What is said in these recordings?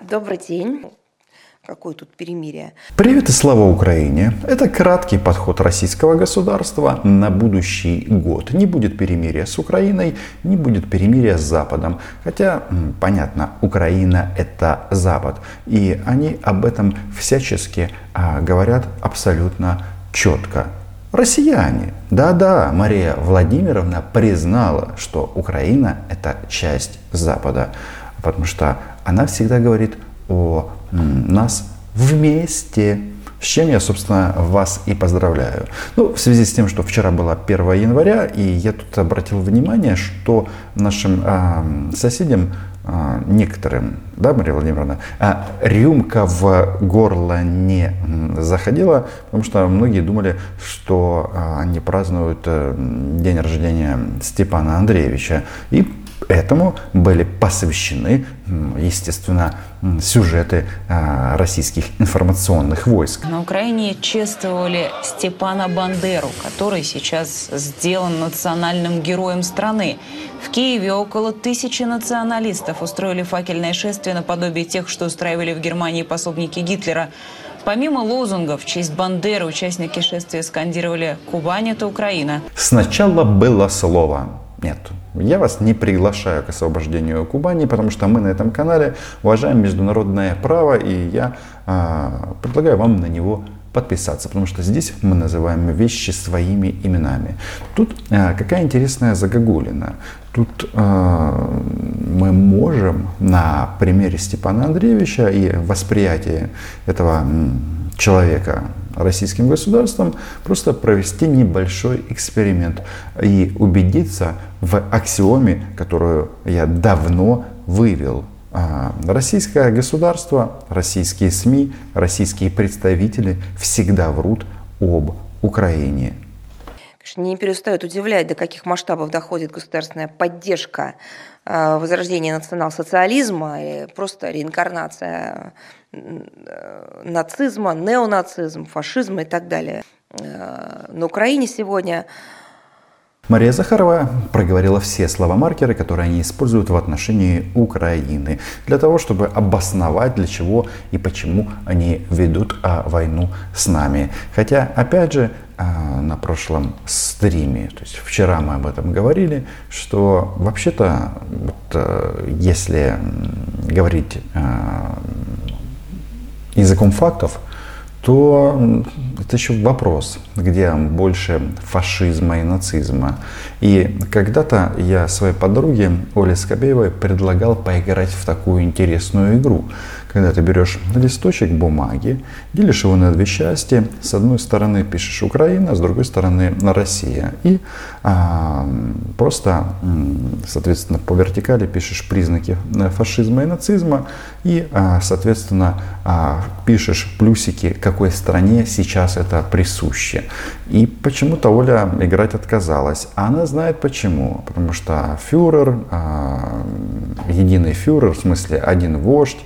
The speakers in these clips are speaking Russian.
Добрый день. Какое тут перемирие? Привет и слава Украине! Это краткий подход российского государства на будущий год. Не будет перемирия с Украиной, не будет перемирия с Западом. Хотя, понятно, Украина это Запад. И они об этом всячески а, говорят абсолютно четко. Россияне. Да-да, Мария Владимировна признала, что Украина это часть Запада. Потому что она всегда говорит о нас вместе. С чем я, собственно, вас и поздравляю. Ну, в связи с тем, что вчера было 1 января, и я тут обратил внимание, что нашим э, соседям, э, некоторым, да, Мария Владимировна, э, рюмка в горло не заходила, потому что многие думали, что э, они празднуют э, день рождения Степана Андреевича. И Этому были посвящены, естественно, сюжеты а, российских информационных войск. На Украине чествовали Степана Бандеру, который сейчас сделан национальным героем страны. В Киеве около тысячи националистов устроили факельное шествие наподобие тех, что устраивали в Германии пособники Гитлера. Помимо лозунгов в честь Бандеры участники шествия скандировали «Кубань – это Украина». Сначала было слово нет, я вас не приглашаю к освобождению Кубани, потому что мы на этом канале уважаем международное право, и я а, предлагаю вам на него подписаться, потому что здесь мы называем вещи своими именами. Тут а, какая интересная загогулина. Тут а, мы можем на примере Степана Андреевича и восприятия этого человека российским государством, просто провести небольшой эксперимент и убедиться в аксиоме, которую я давно вывел. А, российское государство, российские СМИ, российские представители всегда врут об Украине. Не перестает удивлять, до каких масштабов доходит государственная поддержка а, возрождения национал-социализма или просто реинкарнация Э, нацизма, неонацизм, фашизма и так далее. Э, на Украине сегодня Мария Захарова проговорила все слова-маркеры, которые они используют в отношении Украины, для того, чтобы обосновать, для чего и почему они ведут а, войну с нами. Хотя, опять же, а, на прошлом стриме, то есть вчера мы об этом говорили, что вообще-то, вот, а, если говорить а, языком фактов, то это еще вопрос, где больше фашизма и нацизма. И когда-то я своей подруге Оле Скобеевой предлагал поиграть в такую интересную игру – когда ты берешь листочек бумаги, делишь его на две части, с одной стороны пишешь Украина, с другой стороны Россия. И а, просто, соответственно, по вертикали пишешь признаки э, фашизма и нацизма, и, а, соответственно, а, пишешь плюсики, какой стране сейчас это присуще. И почему-то Оля играть отказалась. А она знает почему. Потому что фюрер, а, единый фюрер, в смысле один вождь,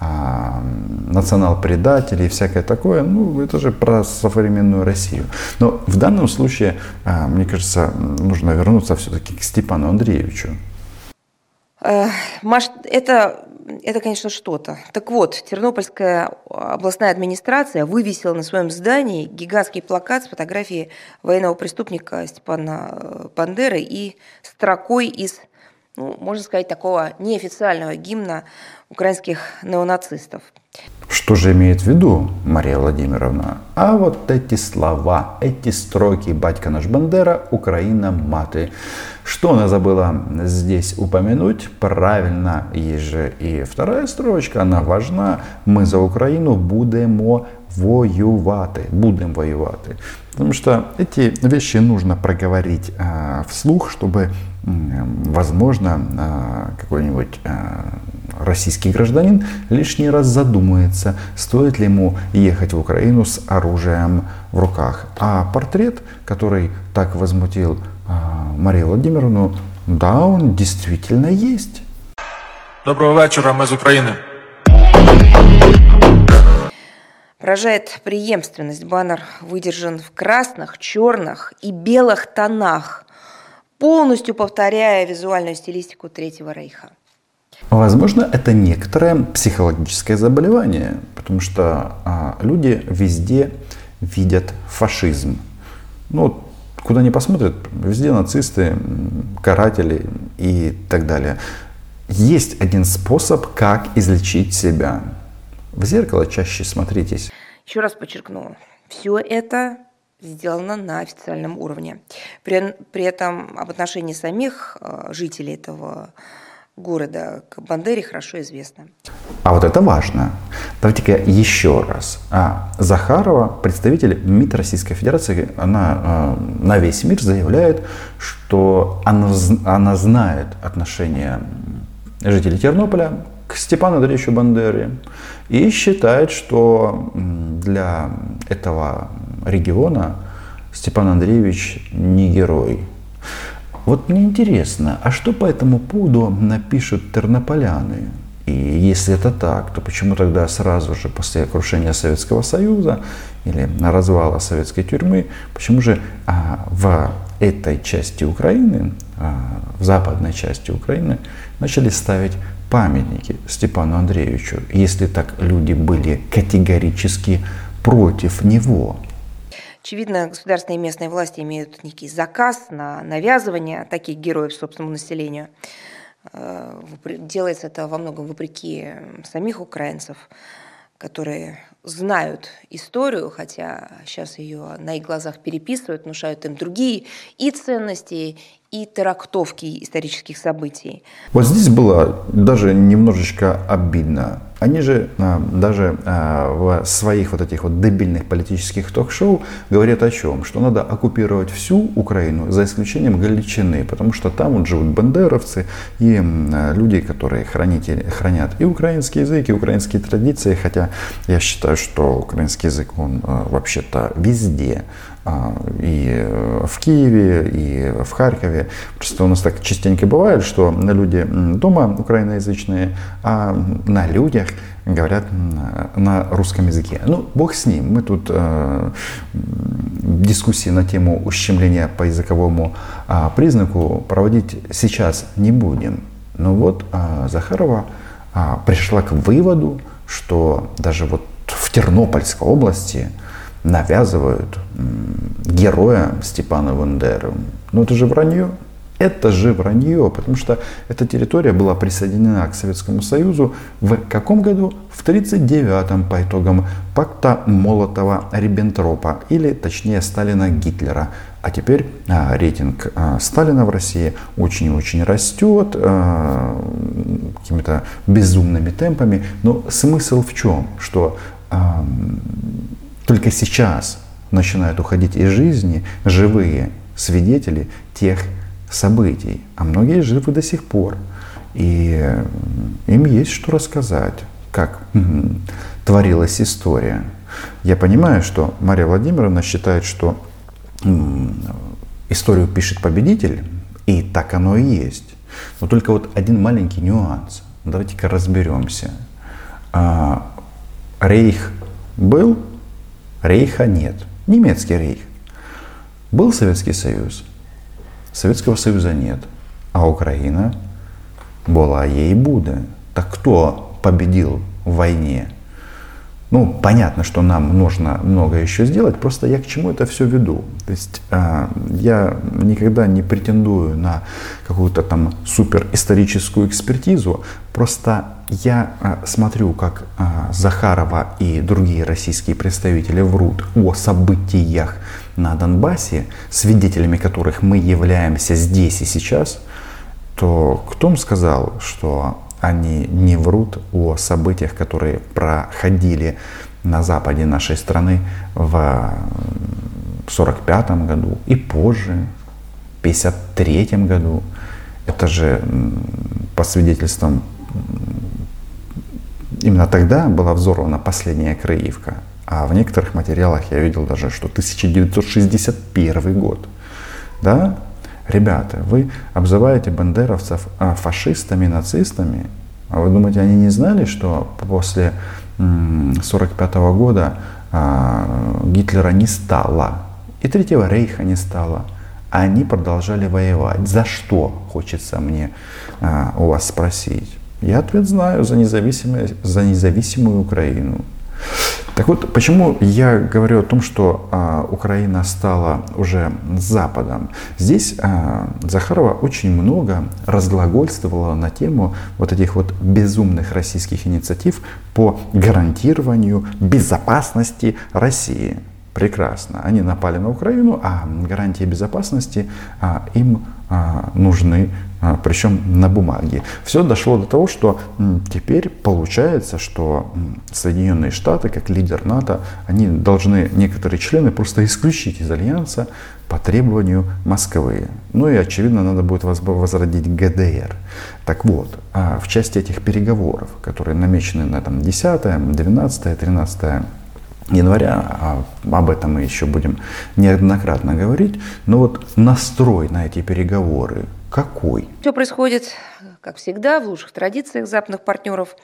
а, национал-предатели и всякое такое, ну, это же про современную Россию. Но в данном случае, а, мне кажется, нужно вернуться все-таки к Степану Андреевичу. Э, Маш, это, это, конечно, что-то. Так вот, Тернопольская областная администрация вывесила на своем здании гигантский плакат с фотографией военного преступника Степана э, Бандеры и строкой из, ну, можно сказать, такого неофициального гимна украинских неонацистов. Что же имеет в виду Мария Владимировна? А вот эти слова, эти строки «Батька наш Бандера, Украина маты». Что она забыла здесь упомянуть? Правильно, есть же и вторая строчка, она важна. Мы за Украину будемо воювати, будем воювати. Потому что эти вещи нужно проговорить а, вслух, чтобы, возможно, а, какой-нибудь а, российский гражданин лишний раз задумается, стоит ли ему ехать в Украину с оружием в руках. А портрет, который так возмутил а, Марию Владимировну, да, он действительно есть. Доброго вечера, мы из Украины. Поражает преемственность. Баннер выдержан в красных, черных и белых тонах, полностью повторяя визуальную стилистику Третьего Рейха. Возможно, это некоторое психологическое заболевание, потому что а, люди везде видят фашизм. Ну, куда ни посмотрят, везде нацисты, каратели и так далее. Есть один способ, как излечить себя. В зеркало чаще смотритесь. Еще раз подчеркну, все это сделано на официальном уровне. При, при этом об отношении самих э, жителей этого города к Бандере хорошо известно. А вот это важно. Давайте-ка еще раз. А, Захарова, представитель МИД Российской Федерации, она а, на весь мир заявляет, что она, она знает отношение жителей Тернополя к Степану Андреевичу Бандере и считает, что для этого региона Степан Андреевич не герой, вот мне интересно, а что по этому поводу напишут тернополяне? И если это так, то почему тогда сразу же после крушения Советского Союза или развала советской тюрьмы, почему же а, в этой части Украины, а, в западной части Украины, начали ставить памятники Степану Андреевичу, если так люди были категорически против него? Очевидно, государственные и местные власти имеют некий заказ на навязывание таких героев собственному населению. Э, делается это во многом вопреки самих украинцев, которые знают историю, хотя сейчас ее на их глазах переписывают, внушают им другие и ценности, и трактовки исторических событий. Вот здесь было даже немножечко обидно. Они же а, даже а, в своих вот этих вот дебильных политических ток-шоу говорят о чем? Что надо оккупировать всю Украину за исключением Галичины, потому что там вот живут бандеровцы и а, люди, которые хранители, хранят и украинский язык, и украинские традиции, хотя я считаю, что украинский язык, он а, вообще-то везде и в Киеве, и в Харькове. Просто у нас так частенько бывает, что люди дома украиноязычные, а на людях говорят на русском языке. Ну, бог с ним. Мы тут э, дискуссии на тему ущемления по языковому э, признаку проводить сейчас не будем. Но вот э, Захарова э, пришла к выводу, что даже вот в Тернопольской области навязывают героя Степана Бандеры. Ну это же вранье. Это же вранье, потому что эта территория была присоединена к Советскому Союзу в каком году? В 1939-м по итогам пакта Молотова-Риббентропа, или точнее Сталина Гитлера. А теперь а, рейтинг а, Сталина в России очень-очень растет а, какими-то безумными темпами. Но смысл в чем? Что а, только сейчас начинают уходить из жизни живые свидетели тех событий, а многие живы до сих пор. И им есть что рассказать, как творилась история. Я понимаю, что Мария Владимировна считает, что историю пишет победитель, и так оно и есть. Но только вот один маленький нюанс. Давайте-ка разберемся. А, рейх был, Рейха нет. Немецкий рейх. Был Советский Союз. Советского Союза нет. А Украина была ей буде. Так кто победил в войне? Ну, понятно, что нам нужно много еще сделать, просто я к чему это все веду. То есть э, я никогда не претендую на какую-то там супер историческую экспертизу, просто я э, смотрю, как э, Захарова и другие российские представители врут о событиях на Донбассе, свидетелями которых мы являемся здесь и сейчас, то кто сказал, что они не врут о событиях, которые проходили на западе нашей страны в 1945 году и позже, в 1953 году. Это же по свидетельствам именно тогда была взорвана последняя Краивка. А в некоторых материалах я видел даже, что 1961 год. Да? Ребята, вы обзываете бандеровцев а, фашистами, нацистами, а вы думаете, они не знали, что после 1945 года а, Гитлера не стало, и Третьего Рейха не стало, они продолжали воевать. За что, хочется мне а, у вас спросить. Я ответ знаю за, независимую, за независимую Украину. Так вот, почему я говорю о том, что а, Украина стала уже Западом? Здесь а, Захарова очень много разглагольствовала на тему вот этих вот безумных российских инициатив по гарантированию безопасности России. Прекрасно. Они напали на Украину, а гарантии безопасности а, им а, нужны а, причем на бумаге. Все дошло до того, что теперь получается, что Соединенные Штаты, как лидер НАТО, они должны некоторые члены просто исключить из Альянса по требованию Москвы. Ну и, очевидно, надо будет возродить ГДР. Так вот, а, в части этих переговоров, которые намечены на там, 10, 12, 13 января, а об этом мы еще будем неоднократно говорить, но вот настрой на эти переговоры какой? Все происходит, как всегда, в лучших традициях западных партнеров.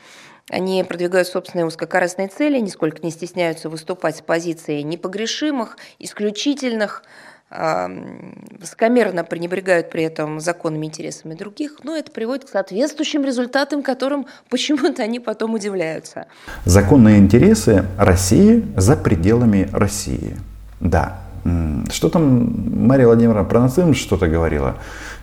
Они продвигают собственные узкокорыстные цели, нисколько не стесняются выступать с позиции непогрешимых, исключительных, высокомерно пренебрегают при этом законными интересами других, но это приводит к соответствующим результатам, которым почему-то они потом удивляются. Законные интересы России за пределами России. Да. Что там Мария Владимировна про нацизм что-то говорила?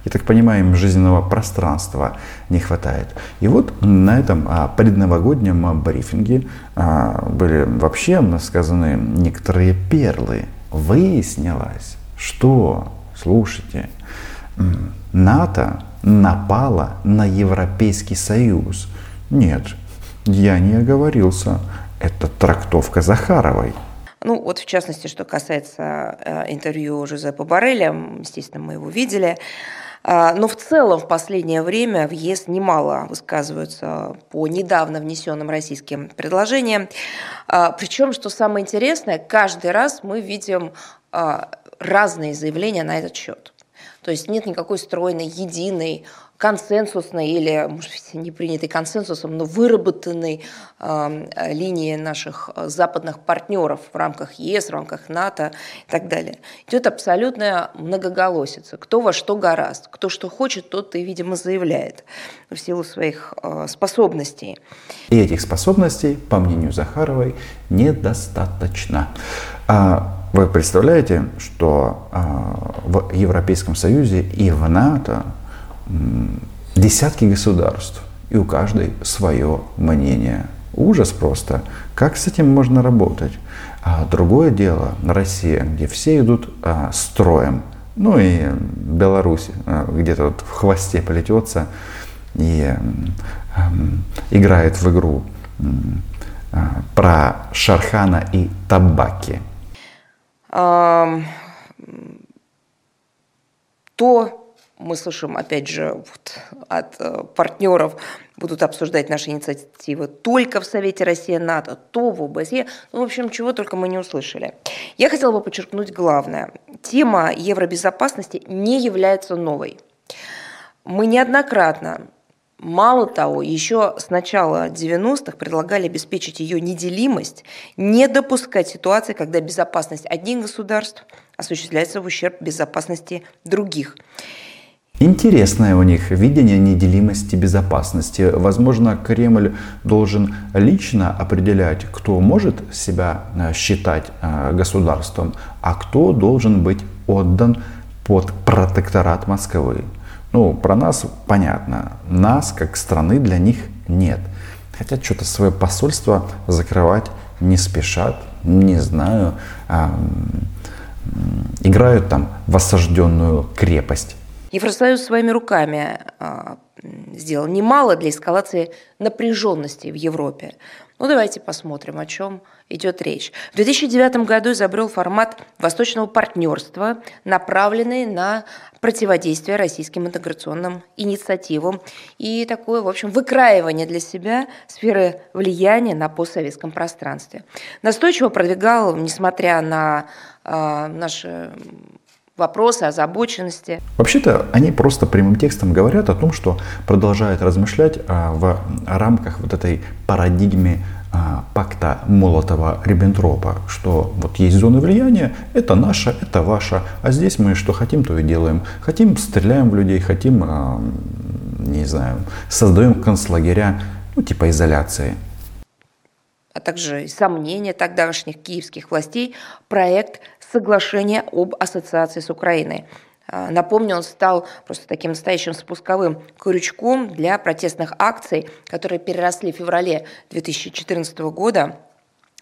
Я так понимаю, им жизненного пространства не хватает. И вот на этом а, предновогоднем брифинге а, были вообще сказаны некоторые перлы. Выяснилось, что, слушайте, НАТО напало на Европейский Союз. Нет, я не оговорился. Это трактовка Захаровой. Ну, вот в частности, что касается э, интервью Жозепа Барреля, естественно, мы его видели. Э, но в целом в последнее время в ЕС немало высказываются по недавно внесенным российским предложениям. Э, причем, что самое интересное, каждый раз мы видим э, разные заявления на этот счет. То есть нет никакой стройной, единой, консенсусной или, может быть, не принятой консенсусом, но выработанной э, линии наших западных партнеров в рамках ЕС, в рамках НАТО и так далее. Идет абсолютная многоголосица. Кто во что гораст. Кто что хочет, тот и, видимо, заявляет в силу своих э, способностей. И этих способностей, по мнению Захаровой, недостаточно. А вы представляете, что а, в Европейском Союзе и в НАТО десятки государств, и у каждой свое мнение. Ужас просто. Как с этим можно работать? А другое дело, Россия, где все идут а, строем, ну и Беларусь а, где-то вот в хвосте плетется и а, играет в игру а, про Шархана и Табаки – то мы слышим, опять же, вот от э, партнеров будут обсуждать наши инициативы только в Совете Россия-НАТО, то в ОБСЕ. Ну, в общем, чего только мы не услышали. Я хотела бы подчеркнуть главное. Тема евробезопасности не является новой. Мы неоднократно Мало того, еще с начала 90-х предлагали обеспечить ее неделимость, не допускать ситуации, когда безопасность одних государств осуществляется в ущерб безопасности других. Интересное у них видение неделимости безопасности. Возможно, Кремль должен лично определять, кто может себя э, считать э, государством, а кто должен быть отдан под протекторат Москвы. Ну, про нас понятно. Нас, как страны, для них нет. Хотя что-то свое посольство закрывать не спешат, не знаю. Играют там в осажденную крепость. Евросоюз своими руками а, сделал немало для эскалации напряженности в Европе. Ну, давайте посмотрим, о чем идет речь. В 2009 году изобрел формат восточного партнерства, направленный на противодействие российским интеграционным инициативам и такое, в общем, выкраивание для себя сферы влияния на постсоветском пространстве. Настойчиво продвигал, несмотря на э, наши вопросы озабоченности. Вообще-то они просто прямым текстом говорят о том, что продолжают размышлять а, в рамках вот этой парадигмы а, пакта Молотова-Риббентропа, что вот есть зоны влияния, это наше, это ваше, а здесь мы что хотим, то и делаем. Хотим, стреляем в людей, хотим, не знаю, создаем концлагеря, ну, типа изоляции. А также сомнения тогдашних киевских властей проект соглашения об ассоциации с Украиной. А, напомню, он стал просто таким настоящим спусковым крючком для протестных акций, которые переросли в феврале 2014 года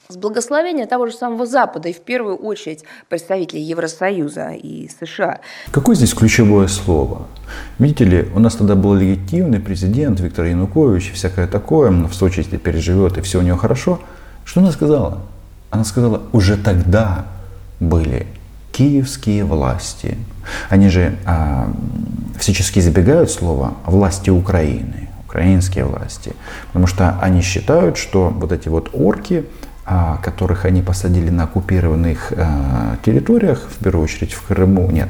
с благословения того же самого Запада и в первую очередь представителей Евросоюза и США. Какое здесь ключевое слово? Видите ли, у нас тогда был легитимный президент Виктор Янукович и всякое такое, в Сочи теперь живет и все у него хорошо. Что она сказала? Она сказала, уже тогда были киевские власти. Они же а, всячески избегают слова власти Украины, украинские власти, потому что они считают, что вот эти вот орки, а, которых они посадили на оккупированных а, территориях, в первую очередь в Крыму, нет,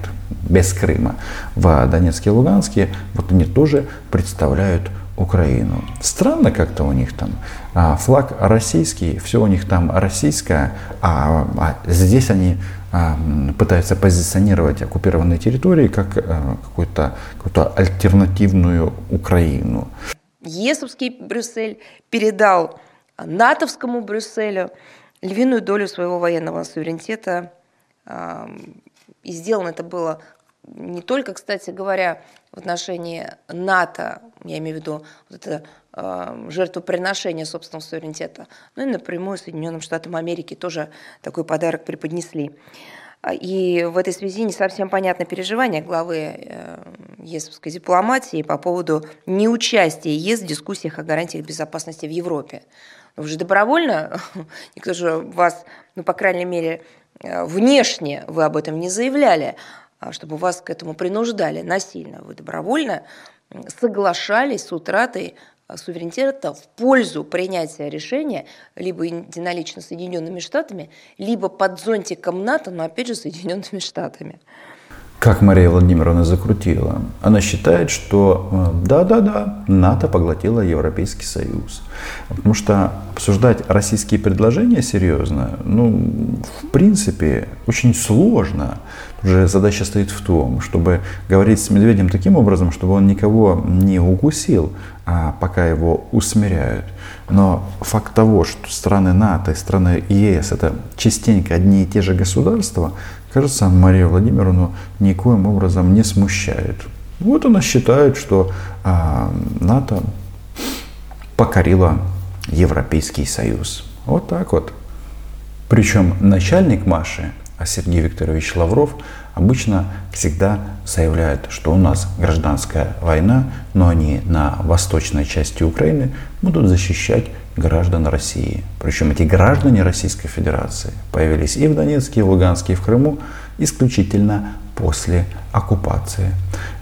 без Крыма, в Донецке и Луганске, вот они тоже представляют Украину. Странно как-то у них там. А, флаг российский, все у них там российское, а, а здесь они а, пытаются позиционировать оккупированные территории как а, какую-то какую альтернативную Украину. Есовский Брюссель передал натовскому Брюсселю львиную долю своего военного суверенитета. И сделано это было не только, кстати говоря, в отношении НАТО, я имею в виду вот это э, жертвоприношение собственного суверенитета, но и напрямую Соединенным Штатам Америки тоже такой подарок преподнесли. И в этой связи не совсем понятно переживание главы э, ЕСовской дипломатии по поводу неучастия ЕС в дискуссиях о гарантиях безопасности в Европе. Вы же добровольно, никто же вас, ну, по крайней мере, э, внешне вы об этом не заявляли, а, чтобы вас к этому принуждали насильно. Вы добровольно соглашались с утратой а, суверенитета в пользу принятия решения либо единолично Соединенными Штатами, либо под зонтиком НАТО, но опять же Соединенными Штатами как Мария Владимировна закрутила. Она считает, что э, да-да-да, НАТО поглотила Европейский Союз. Потому что обсуждать российские предложения серьезно, ну, в принципе, очень сложно. Уже задача стоит в том, чтобы говорить с медведем таким образом, чтобы он никого не укусил, пока его усмиряют. Но факт того, что страны НАТО и страны ЕС это частенько одни и те же государства, кажется, Марию Владимировну никоим образом не смущает. Вот она считает, что а, НАТО покорила Европейский Союз. Вот так вот. Причем начальник Маши, а Сергей Викторович Лавров, обычно всегда заявляет, что у нас гражданская война, но они на восточной части Украины будут защищать граждан России. Причем эти граждане Российской Федерации появились и в Донецке, и в Луганске, и в Крыму исключительно после оккупации.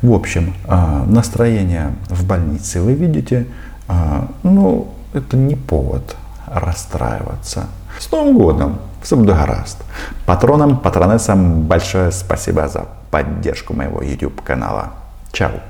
В общем, а, настроение в больнице вы видите, а, ну, это не повод расстраиваться. С Новым годом! Все будет гораздо. Патронам, патронессам большое спасибо за поддержку моего YouTube канала. Чао!